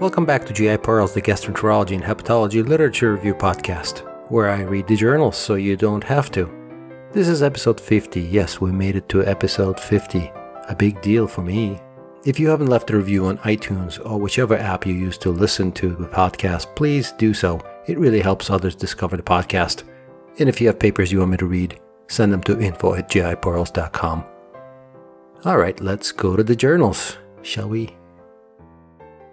Welcome back to GI Pearls, the Gastroenterology and Hepatology Literature Review podcast, where I read the journals so you don't have to. This is episode 50. Yes, we made it to episode 50. A big deal for me. If you haven't left a review on iTunes or whichever app you use to listen to the podcast, please do so. It really helps others discover the podcast. And if you have papers you want me to read, send them to info at gipearls.com. All right, let's go to the journals, shall we?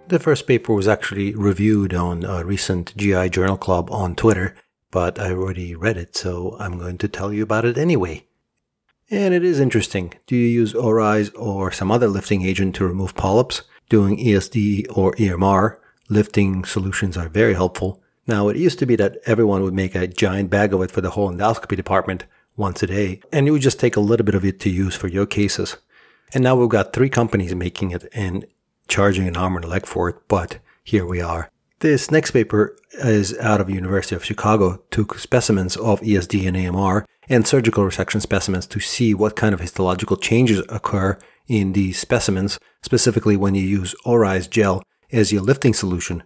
The first paper was actually reviewed on a recent GI Journal Club on Twitter, but I already read it, so I'm going to tell you about it anyway. And it is interesting. Do you use ORISE or some other lifting agent to remove polyps? Doing ESD or EMR, lifting solutions are very helpful. Now, it used to be that everyone would make a giant bag of it for the whole endoscopy department once a day, and you would just take a little bit of it to use for your cases. And now we've got three companies making it, and charging an arm and a leg for it, but here we are. This next paper is out of University of Chicago, took specimens of ESD and EMR and surgical resection specimens to see what kind of histological changes occur in these specimens, specifically when you use ORISE gel as your lifting solution.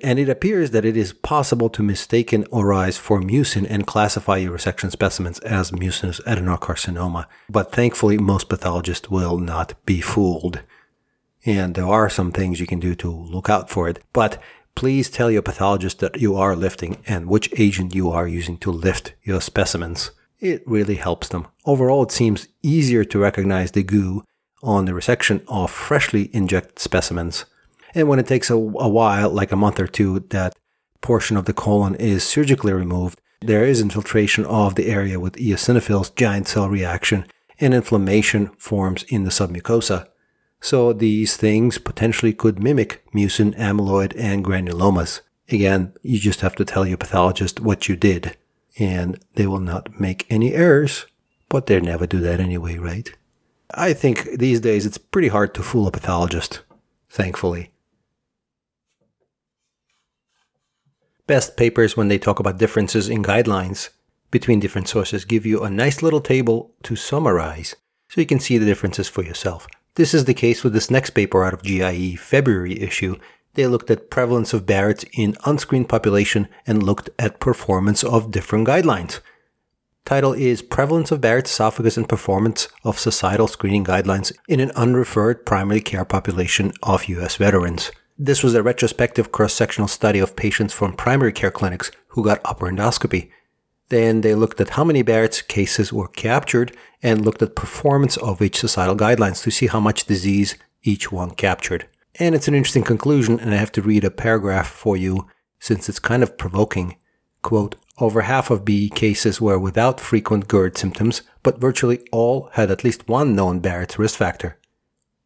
And it appears that it is possible to mistake an for mucin and classify your resection specimens as mucinous adenocarcinoma. But thankfully, most pathologists will not be fooled. And there are some things you can do to look out for it. But please tell your pathologist that you are lifting and which agent you are using to lift your specimens. It really helps them. Overall, it seems easier to recognize the goo on the resection of freshly injected specimens. And when it takes a, a while, like a month or two, that portion of the colon is surgically removed, there is infiltration of the area with eosinophils, giant cell reaction, and inflammation forms in the submucosa. So these things potentially could mimic mucin, amyloid, and granulomas. Again, you just have to tell your pathologist what you did, and they will not make any errors, but they never do that anyway, right? I think these days it's pretty hard to fool a pathologist, thankfully. Best papers when they talk about differences in guidelines between different sources give you a nice little table to summarize so you can see the differences for yourself. This is the case with this next paper out of GIE February issue. They looked at prevalence of Barrett's in unscreened population and looked at performance of different guidelines. Title is Prevalence of Barrett's Esophagus and Performance of Societal Screening Guidelines in an Unreferred Primary Care Population of U.S. Veterans. This was a retrospective cross sectional study of patients from primary care clinics who got upper endoscopy. Then they looked at how many Barrett's cases were captured and looked at performance of each societal guidelines to see how much disease each one captured. And it's an interesting conclusion, and I have to read a paragraph for you since it's kind of provoking. Quote, over half of BE cases were without frequent GERD symptoms, but virtually all had at least one known Barrett's risk factor.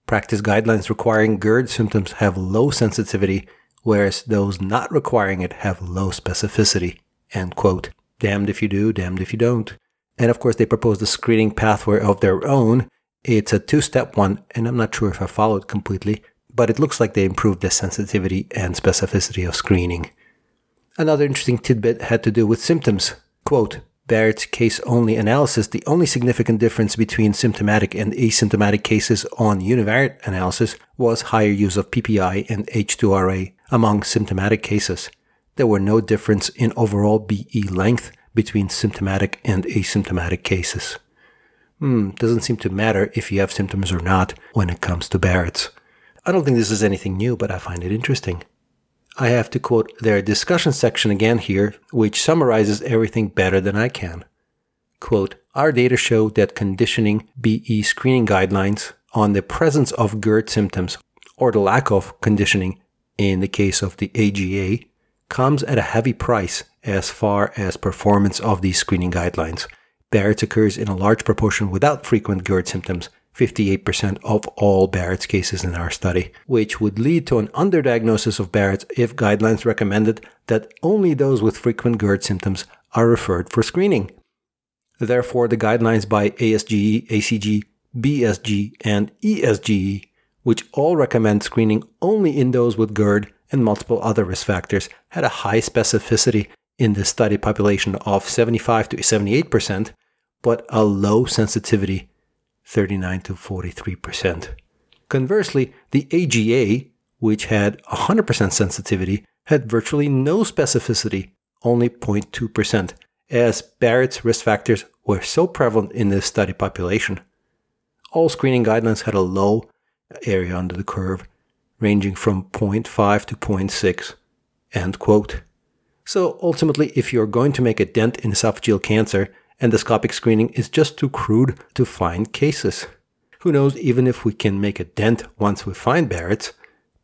Practice guidelines requiring GERD symptoms have low sensitivity, whereas those not requiring it have low specificity. End quote. Damned if you do, damned if you don't. And of course, they proposed a screening pathway of their own. It's a two step one, and I'm not sure if I followed completely, but it looks like they improved the sensitivity and specificity of screening. Another interesting tidbit had to do with symptoms. Quote, Barrett's case only analysis, the only significant difference between symptomatic and asymptomatic cases on univariate analysis was higher use of PPI and H2RA among symptomatic cases there were no difference in overall BE length between symptomatic and asymptomatic cases. Hmm, doesn't seem to matter if you have symptoms or not when it comes to Barrett's. I don't think this is anything new, but I find it interesting. I have to quote their discussion section again here, which summarizes everything better than I can. Quote, our data show that conditioning BE screening guidelines on the presence of GERD symptoms or the lack of conditioning in the case of the AGA comes at a heavy price as far as performance of these screening guidelines. Barrett's occurs in a large proportion without frequent GERD symptoms, 58% of all Barrett's cases in our study, which would lead to an underdiagnosis of Barrett's if guidelines recommended that only those with frequent GERD symptoms are referred for screening. Therefore, the guidelines by ASGE, ACG, BSG, and ESGE, which all recommend screening only in those with GERD, and multiple other risk factors had a high specificity in the study population of 75 to 78%, but a low sensitivity, 39 to 43%. Conversely, the AGA, which had 100% sensitivity, had virtually no specificity, only 0.2%, as Barrett's risk factors were so prevalent in this study population. All screening guidelines had a low area under the curve, ranging from 0.5 to 0.6. End quote. So ultimately, if you're going to make a dent in esophageal cancer, endoscopic screening is just too crude to find cases. Who knows even if we can make a dent once we find Barrett's,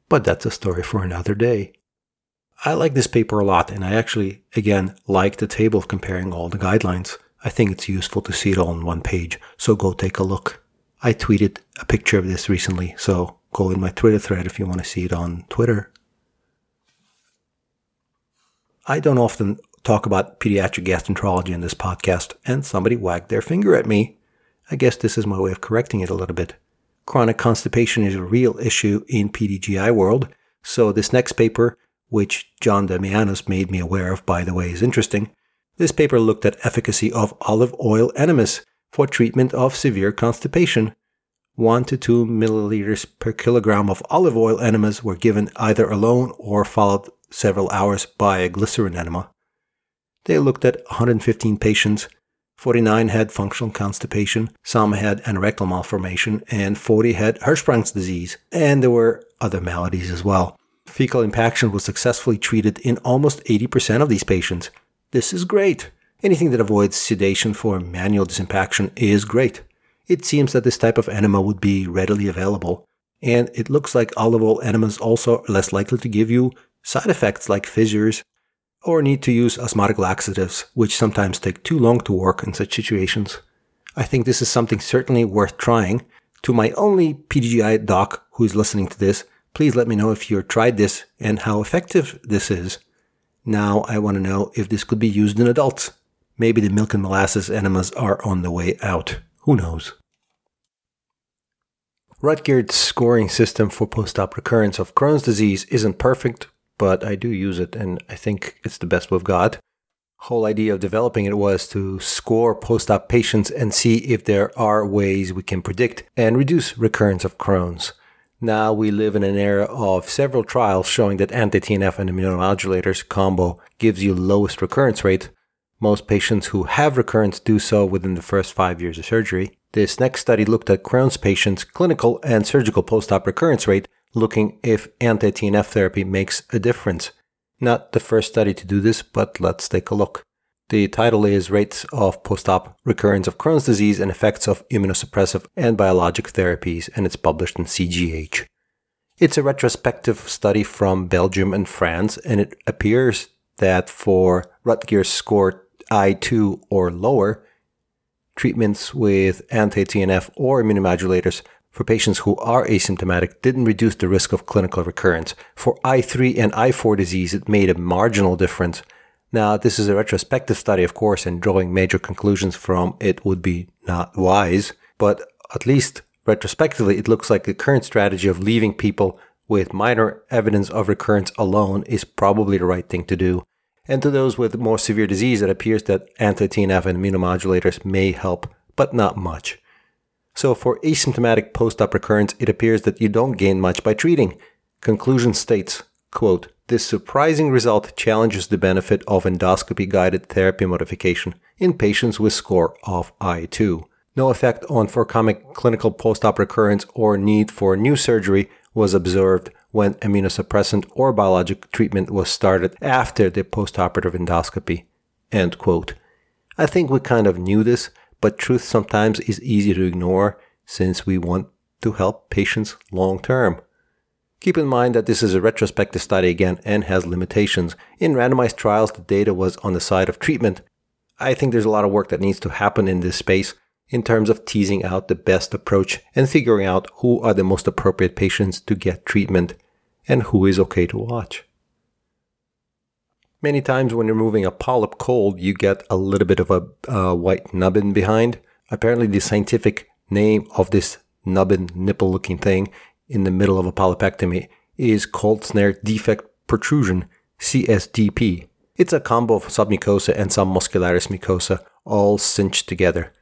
but that's a story for another day. I like this paper a lot, and I actually, again, like the table comparing all the guidelines. I think it's useful to see it all on one page, so go take a look. I tweeted a picture of this recently, so go in my Twitter thread if you want to see it on Twitter. I don't often talk about pediatric gastroenterology in this podcast, and somebody wagged their finger at me. I guess this is my way of correcting it a little bit. Chronic constipation is a real issue in PDGI world, so this next paper which John Damianos made me aware of, by the way, is interesting. This paper looked at efficacy of olive oil enemas for treatment of severe constipation. 1 to 2 milliliters per kilogram of olive oil enemas were given either alone or followed several hours by a glycerin enema. They looked at 115 patients. 49 had functional constipation, some had anorectal malformation, and 40 had Hirschsprung's disease, and there were other maladies as well. Fecal impaction was successfully treated in almost 80% of these patients. This is great. Anything that avoids sedation for manual disimpaction is great. It seems that this type of enema would be readily available, and it looks like olive oil enemas also are less likely to give you side effects like fissures or need to use osmotic laxatives, which sometimes take too long to work in such situations. I think this is something certainly worth trying. To my only PDGI doc who is listening to this, Please let me know if you've tried this and how effective this is. Now I want to know if this could be used in adults. Maybe the milk and molasses enemas are on the way out. Who knows? Rutgeerts scoring system for post-op recurrence of Crohn's disease isn't perfect, but I do use it and I think it's the best we've got. Whole idea of developing it was to score post-op patients and see if there are ways we can predict and reduce recurrence of Crohn's. Now we live in an era of several trials showing that anti-TNF and immunomodulators combo gives you lowest recurrence rate. Most patients who have recurrence do so within the first five years of surgery. This next study looked at Crohn's patients' clinical and surgical post-op recurrence rate, looking if anti-TNF therapy makes a difference. Not the first study to do this, but let's take a look. The title is Rates of Post-Op Recurrence of Crohn's Disease and Effects of Immunosuppressive and Biologic Therapies, and it's published in CGH. It's a retrospective study from Belgium and France, and it appears that for Rutgeerts score I2 or lower, treatments with anti-TNF or immunomodulators for patients who are asymptomatic didn't reduce the risk of clinical recurrence. For I3 and I4 disease, it made a marginal difference – now, this is a retrospective study, of course, and drawing major conclusions from it would be not wise, but at least retrospectively, it looks like the current strategy of leaving people with minor evidence of recurrence alone is probably the right thing to do. And to those with more severe disease, it appears that anti-TNF and immunomodulators may help, but not much. So for asymptomatic post-op recurrence, it appears that you don't gain much by treating. Conclusion states, quote, this surprising result challenges the benefit of endoscopy guided therapy modification in patients with score of I2. No effect on forthcoming clinical post-op recurrence or need for new surgery was observed when immunosuppressant or biologic treatment was started after the postoperative endoscopy. End quote. I think we kind of knew this, but truth sometimes is easy to ignore since we want to help patients long term. Keep in mind that this is a retrospective study again and has limitations. In randomized trials, the data was on the side of treatment. I think there's a lot of work that needs to happen in this space in terms of teasing out the best approach and figuring out who are the most appropriate patients to get treatment and who is okay to watch. Many times when you're moving a polyp cold, you get a little bit of a uh, white nubbin behind. Apparently, the scientific name of this nubbin nipple looking thing in the middle of a polypectomy is cold snare defect protrusion, CSDP. It's a combo of submucosa and some muscularis mucosa all cinched together.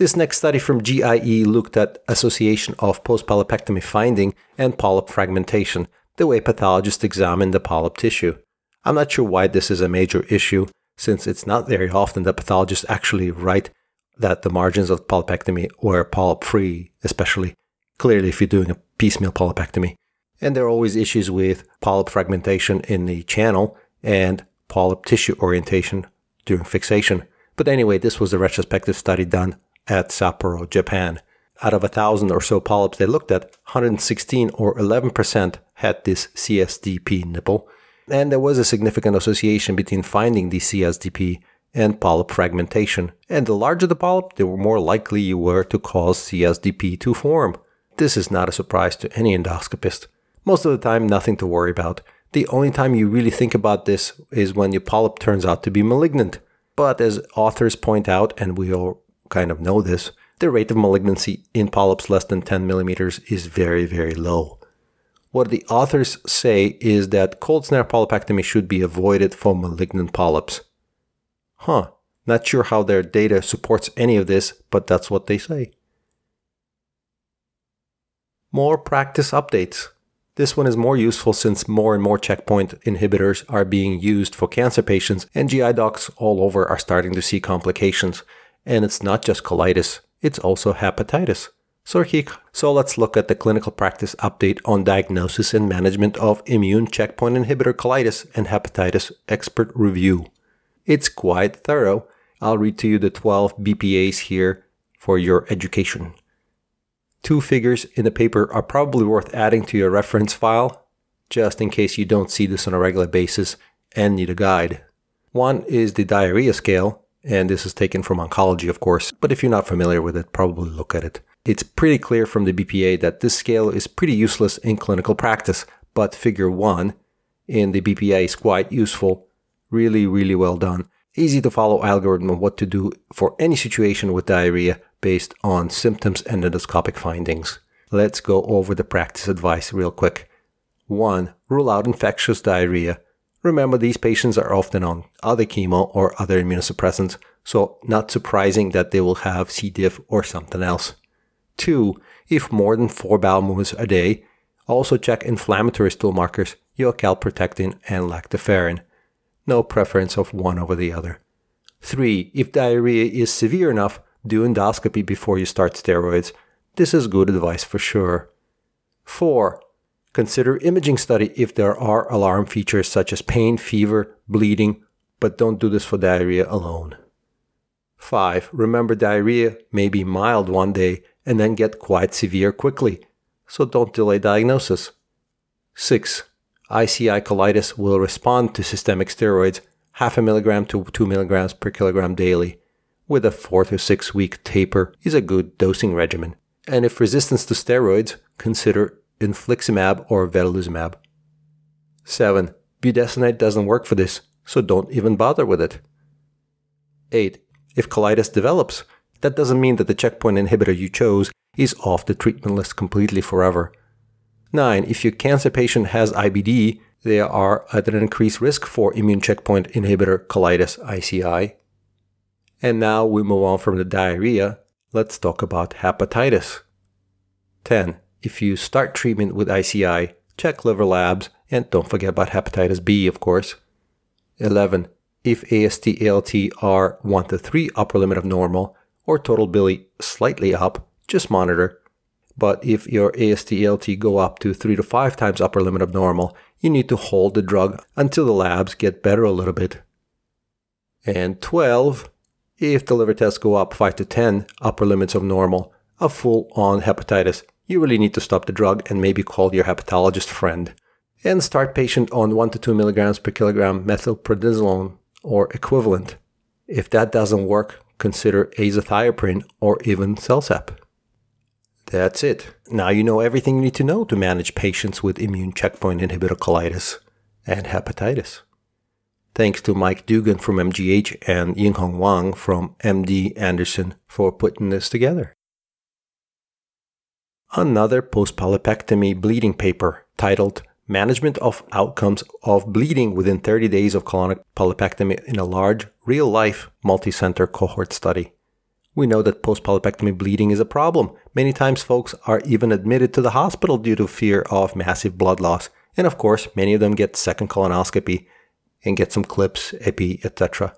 This next study from GIE looked at association of post-polypectomy finding and polyp fragmentation. the way pathologists examine the polyp tissue. I'm not sure why this is a major issue, since it's not very often that pathologists actually write that the margins of polypectomy were polyp free, especially clearly if you're doing a piecemeal polypectomy. And there are always issues with polyp fragmentation in the channel and polyp tissue orientation during fixation. But anyway, this was a retrospective study done at Sapporo, Japan. Out of a thousand or so polyps they looked at, 116 or 11% had this CSDP nipple, and there was a significant association between finding the CSDP and polyp fragmentation. And the larger the polyp, the more likely you were to cause CSDP to form. This is not a surprise to any endoscopist. Most of the time, nothing to worry about. The only time you really think about this is when your polyp turns out to be malignant. But as authors point out, and we all kind of know this, the rate of malignancy in polyps less than 10 millimeters is very, very low. What the authors say is that cold snare polypectomy should be avoided for malignant polyps. Huh, not sure how their data supports any of this, but that's what they say. More practice updates. This one is more useful since more and more checkpoint inhibitors are being used for cancer patients, and GI docs all over are starting to see complications. And it's not just colitis, it's also hepatitis. So let's look at the clinical practice update on diagnosis and management of immune checkpoint inhibitor colitis and hepatitis expert review. It's quite thorough. I'll read to you the 12 BPAs here for your education. Two figures in the paper are probably worth adding to your reference file, just in case you don't see this on a regular basis and need a guide. One is the diarrhea scale, and this is taken from oncology, of course, but if you're not familiar with it, probably look at it. It's pretty clear from the BPA that this scale is pretty useless in clinical practice, but figure 1 in the BPA is quite useful. Really, really well done. Easy to follow algorithm of what to do for any situation with diarrhea based on symptoms and endoscopic findings. Let's go over the practice advice real quick. 1. Rule out infectious diarrhea. Remember, these patients are often on other chemo or other immunosuppressants, so not surprising that they will have C. diff or something else. 2. If more than 4 bowel movements a day, also check inflammatory stool markers, your calprotectin and lactoferrin. No preference of one over the other. 3. If diarrhea is severe enough, do endoscopy before you start steroids. This is good advice for sure. 4. Consider imaging study if there are alarm features such as pain, fever, bleeding, but don't do this for diarrhea alone. 5. Remember diarrhea may be mild one day and then get quite severe quickly, so don't delay diagnosis. 6. ICI colitis will respond to systemic steroids half a milligram to 2 milligrams per kilogram daily with a 4 to 6 week taper is a good dosing regimen. And if resistance to steroids, consider infliximab or vedolizumab. 7. Budesonide doesn't work for this, so don't even bother with it. 8. If colitis develops, that doesn't mean that the checkpoint inhibitor you chose is off the treatment list completely forever. 9. If your cancer patient has IBD, they are at an increased risk for immune checkpoint inhibitor colitis ICI. And now we move on from the diarrhea. Let's talk about hepatitis. 10. If you start treatment with ICI, check liver labs and don't forget about hepatitis B, of course. 11. If AST ALT are 1 to 3 upper limit of normal or total bili slightly up, just monitor. But if your AST ALT go up to 3 to 5 times upper limit of normal, you need to hold the drug until the labs get better a little bit. And 12. If the liver tests go up 5 to 10 upper limits of normal, a full on hepatitis, you really need to stop the drug and maybe call your hepatologist friend. And start patient on 1 to 2 milligrams per kilogram methylprednisolone or equivalent. If that doesn't work, consider azathioprine or even CellCept. That's it. Now you know everything you need to know to manage patients with immune checkpoint inhibitor colitis and hepatitis. Thanks to Mike Dougan from MGH and Yinghong Wang from MD Anderson for putting this together. Another post polypectomy bleeding paper titled Management of Outcomes of Bleeding Within 30 Days of Colonic Polypectomy in a Large, Real Life Multicenter Cohort Study. We know that post polypectomy bleeding is a problem. Many times, folks are even admitted to the hospital due to fear of massive blood loss, And of course, many of them get second colonoscopy and get some clips, epi, etc.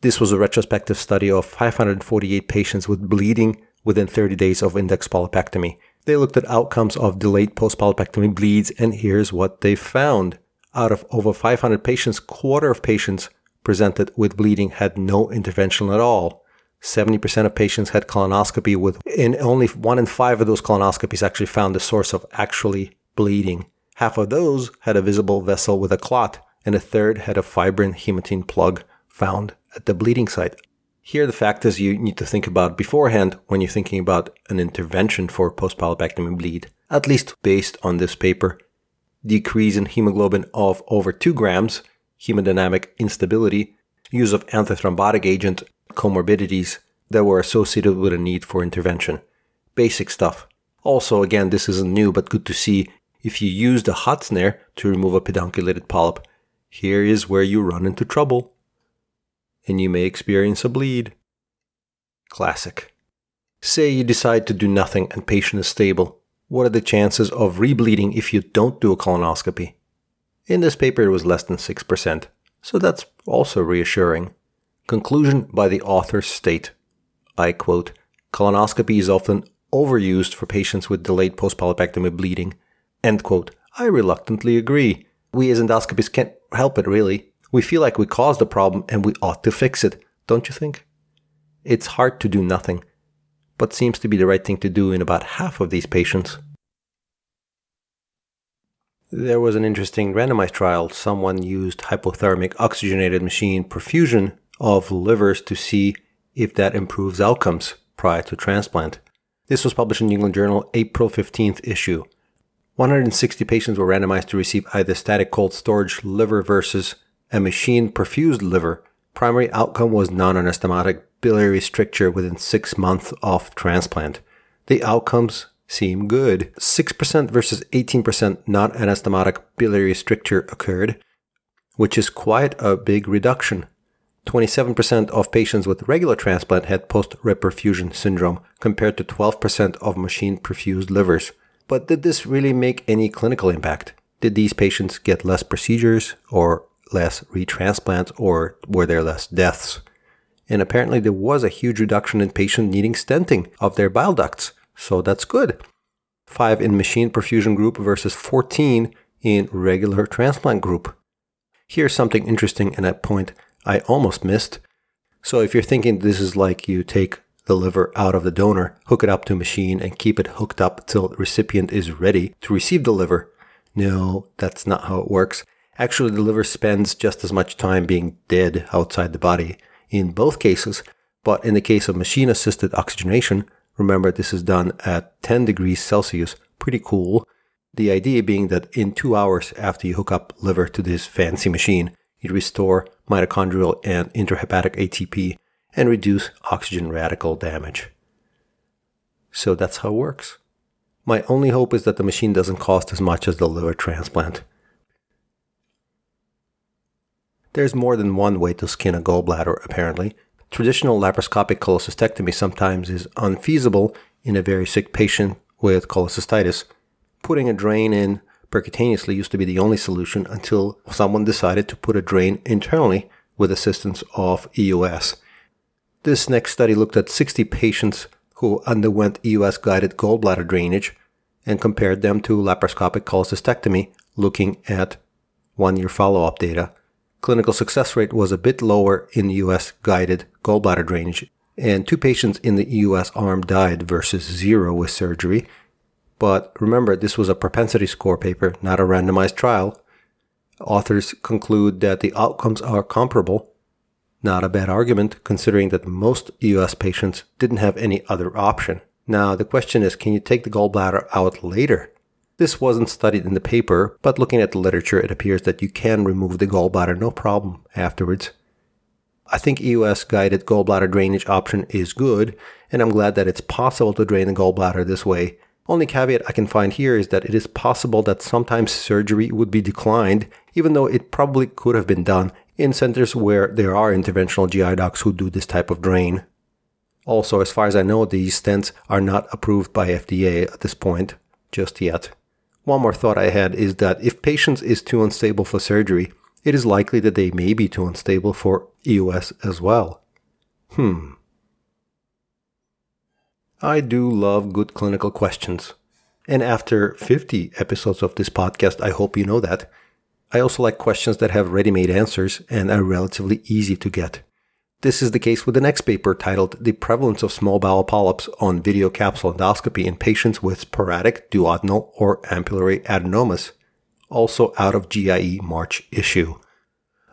This was a retrospective study of 548 patients with bleeding within 30 days of index polypectomy. They looked at outcomes of delayed post polypectomy bleeds, and here's what they found. Out of over 500 patients, quarter of patients presented with bleeding had no intervention at all. 70% of patients had colonoscopy with, and only one in five of those colonoscopies actually found the source of actually bleeding. Half of those had a visible vessel with a clot, and a third had a fibrin hematine plug found at the bleeding site. Here, the factors you need to think about beforehand when you're thinking about an intervention for post polypectomy bleed, at least based on this paper. Decrease in hemoglobin of over 2 grams, hemodynamic instability, use of antithrombotic agent, comorbidities that were associated with a need for intervention. Basic stuff. Also, again, this isn't new, but good to see if you use the hot snare to remove a pedunculated polyp. Here is where you run into trouble and you may experience a bleed. Classic. Say you decide to do nothing and patient is stable. What are the chances of rebleeding if you don't do a colonoscopy? In this paper, it was less than 6%, so that's also reassuring. Conclusion by the authors state, I quote, colonoscopy is often overused for patients with delayed post-polypectomy bleeding. End quote. I reluctantly agree. We as endoscopists can't help it really. We feel like we caused the problem and we ought to fix it, don't you think? It's hard to do nothing, but seems to be the right thing to do in about half of these patients. There was an interesting randomized trial. Someone used hypothermic oxygenated machine perfusion of livers to see if that improves outcomes prior to transplant. This was published in New England Journal April 15th issue. 160 patients were randomized to receive either static cold storage liver versus a machine perfused liver, primary outcome was non-anastomotic biliary stricture within six months of transplant. The outcomes seem good. 6% versus 18% non-anastomotic biliary stricture occurred, which is quite a big reduction. 27% of patients with regular transplant had post-reperfusion syndrome compared to 12% of machine perfused livers. But did this really make any clinical impact? Did these patients get less procedures or less retransplants or were there less deaths? And apparently there was a huge reduction in patients needing stenting of their bile ducts. So that's good. 5 in machine perfusion group versus 14 in regular transplant group. Here's something interesting and a point I almost missed. So if you're thinking this is like you take the liver out of the donor, hook it up to a machine, and keep it hooked up till recipient is ready to receive the liver. No, that's not how it works. Actually, the liver spends just as much time being dead outside the body in both cases, but in the case of machine assisted oxygenation, remember this is done at 10 degrees Celsius, pretty cool. The idea being that in two hours after you hook up liver to this fancy machine, you restore mitochondrial and intrahepatic ATP and reduce oxygen radical damage. So that's how it works. My only hope is that the machine doesn't cost as much as the liver transplant. There's more than one way to skin a gallbladder, apparently. Traditional laparoscopic cholecystectomy sometimes is unfeasible in a very sick patient with cholecystitis. Putting a drain in percutaneously used to be the only solution until someone decided to put a drain internally with assistance of EUS. This next study looked at 60 patients who underwent EUS guided gallbladder drainage and compared them to laparoscopic cholecystectomy, looking at one year follow up data clinical success rate was a bit lower in EUS guided gallbladder drainage, and two patients in the EUS arm died versus zero with surgery. But remember, this was a propensity score paper, not a randomized trial. Authors conclude that the outcomes are comparable. Not a bad argument, considering that most EUS patients didn't have any other option. Now, the question is can you take the gallbladder out later? This wasn't studied in the paper, but looking at the literature, it appears that you can remove the gallbladder no problem afterwards. I think EUS guided gallbladder drainage option is good, and I'm glad that it's possible to drain the gallbladder this way. Only caveat I can find here is that it is possible that sometimes surgery would be declined, even though it probably could have been done in centers where there are interventional GI docs who do this type of drain. Also, as far as I know, these stents are not approved by FDA at this point, just yet. One more thought I had is that if patients is too unstable for surgery, it is likely that they may be too unstable for EUS as well. Hmm. I do love good clinical questions. And after 50 episodes of this podcast, I hope you know that. I also like questions that have ready made answers and are relatively easy to get. This is the case with the next paper titled The Prevalence of Small Bowel Polyps on Video Capsule Endoscopy in Patients with Sporadic Duodenal or Ampullary Adenomas, also out of GIE March issue.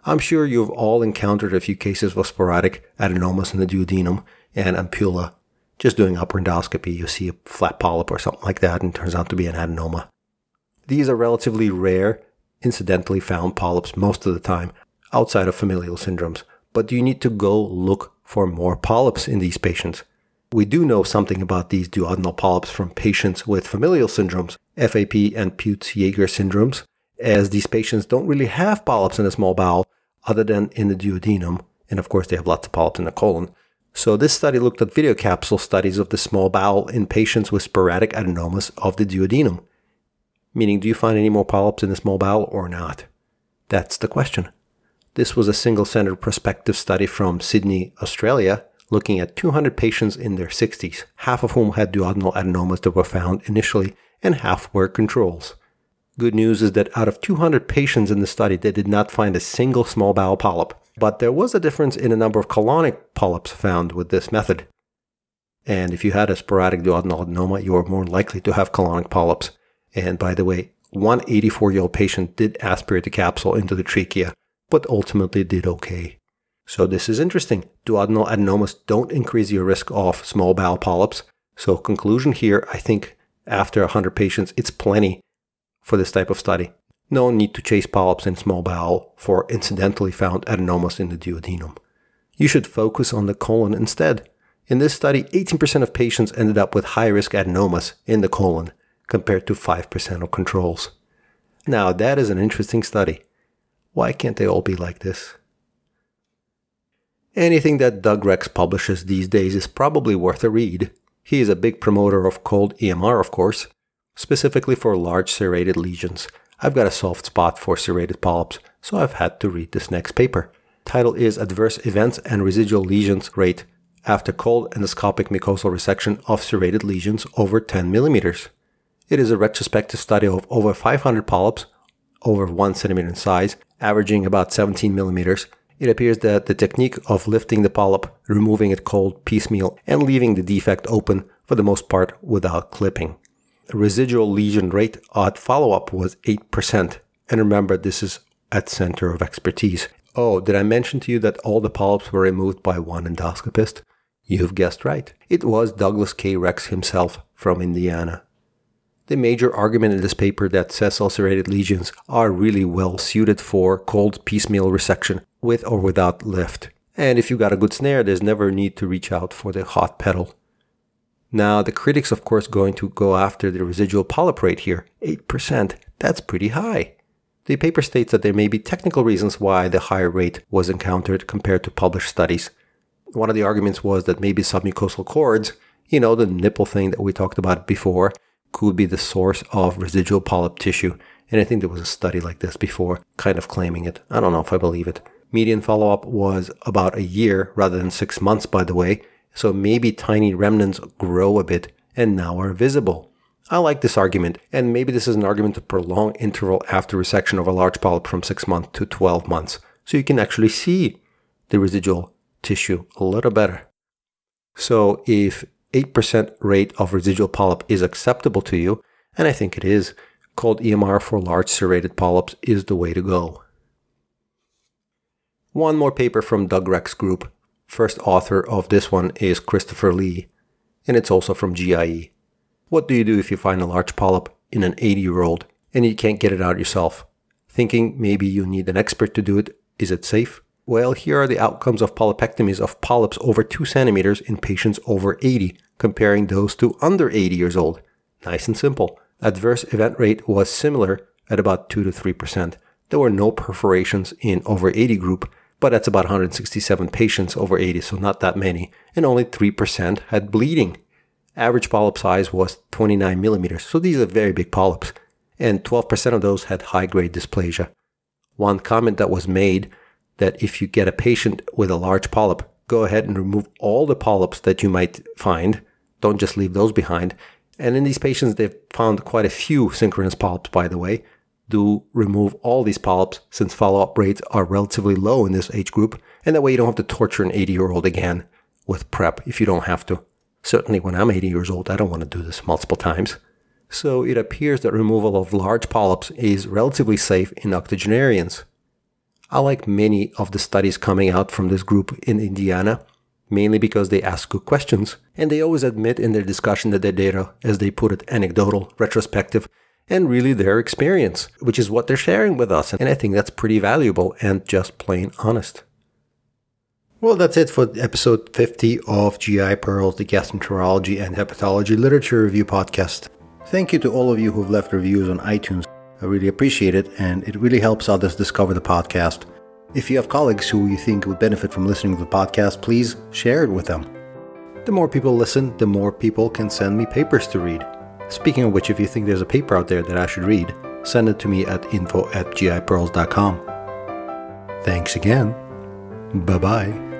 I'm sure you've all encountered a few cases of sporadic adenomas in the duodenum and ampulla. Just doing upper endoscopy, you see a flat polyp or something like that, and turns out to be an adenoma. These are relatively rare, incidentally found polyps most of the time, outside of familial syndromes but do you need to go look for more polyps in these patients? We do know something about these duodenal polyps from patients with familial syndromes, FAP and Peutz-Jeghers syndromes, as these patients don't really have polyps in the small bowel other than in the duodenum, and of course they have lots of polyps in the colon. So this study looked at video capsule studies of the small bowel in patients with sporadic adenomas of the duodenum. Meaning, do you find any more polyps in the small bowel or not? That's the question. This was a single centered prospective study from Sydney, Australia, looking at 200 patients in their 60s, half of whom had duodenal adenomas that were found initially, and half were controls. Good news is that out of 200 patients in the study, they did not find a single small bowel polyp, but there was a difference in the number of colonic polyps found with this method. And if you had a sporadic duodenal adenoma, you were more likely to have colonic polyps. And by the way, one 84 year old patient did aspirate the capsule into the trachea, but ultimately did okay. So this is interesting. Duodenal adenomas don't increase your risk of small bowel polyps. So conclusion here, I think after 100 patients, it's plenty for this type of study. No need to chase polyps in small bowel for incidentally found adenomas in the duodenum. You should focus on the colon instead. In this study, 18% of patients ended up with high risk adenomas in the colon compared to 5% of controls. Now, that is an interesting study. Why can't they all be like this? Anything that Doug Rex publishes these days is probably worth a read. He is a big promoter of cold EMR, of course, specifically for large serrated lesions. I've got a soft spot for serrated polyps, so I've had to read this next paper. Title is Adverse Events and Residual Lesions Rate after cold endoscopic mucosal resection of serrated lesions over 10 millimeters. It is a retrospective study of over 500 polyps over 1 centimeter in size averaging about 17 millimeters, it appears that the technique of lifting the polyp, removing it cold piecemeal, and leaving the defect open for the most part without clipping. The residual lesion rate at follow up was 8%. And remember, this is at center of expertise. Oh, did I mention to you that all the polyps were removed by one endoscopist? You've guessed right. It was Douglas K. Rex himself from Indiana the major argument in this paper that sessile serrated lesions are really well suited for cold piecemeal resection with or without lift. And if you got a good snare, there's never a need to reach out for the hot pedal. Now, the critics, of course, going to go after the residual polyp rate here 8%. That's pretty high. The paper states that there may be technical reasons why the higher rate was encountered compared to published studies. One of the arguments was that maybe submucosal cords, you know, the nipple thing that we talked about before, could be the source of residual polyp tissue. And I think there was a study like this before, kind of claiming it. I don't know if I believe it. Median follow up was about a year rather than six months, by the way. So maybe tiny remnants grow a bit and now are visible. I like this argument, and maybe this is an argument to prolong interval after resection of a large polyp from 6 months to 12 months, so you can actually see the residual tissue a little better. So if 8% rate of residual polyp is acceptable to you, and I think it is, cold EMR for large serrated polyps is the way to go. One more paper from Doug Rex Group. First author of this one is Christopher Lee, and it's also from GIE. What do you do if you find a large polyp in an 80 year old and you can't get it out yourself? Thinking maybe you need an expert to do it, is it safe? Well, here are the outcomes of polypectomies of polyps over 2 centimeters in patients over 80, comparing those to under 80 years old. Nice and simple. Adverse event rate was similar at about 2 to 3%. There were no perforations in over 80 group, but that's about 167 patients over 80, so not that many, and only 3% had bleeding. Average polyp size was 29 millimeters, so these are very big polyps. and 12% of those had high grade dysplasia. One comment that was made that if you get a patient with a large polyp, go ahead and remove all the polyps that you might find. Don't just leave those behind. And in these patients, they've found quite a few synchronous polyps, by the way. Do remove all these polyps since follow up rates are relatively low in this age group. And that way you don't have to torture an 80 year old again with PrEP if you don't have to. Certainly, when I'm 80 years old, I don't want to do this multiple times. So it appears that removal of large polyps is relatively safe in octogenarians. I like many of the studies coming out from this group in Indiana, mainly because they ask good questions, and they always admit in their discussion that their data, as they put it, anecdotal, retrospective, and really their experience, which is what they're sharing with us. And I think that's pretty valuable and just plain honest. Well, that's it for episode 50 of GI Pearls, the Gastroenterology and Hepatology Literature Review Podcast. Thank you to all of you who've left reviews on iTunes. I really appreciate it, and it really helps others discover the podcast. If you have colleagues who you think would benefit from listening to the podcast, please share it with them. The more people listen, the more people can send me papers to read. Speaking of which, if you think there's a paper out there that I should read, send it to me at info at gipearls.com. Thanks again. Bye bye.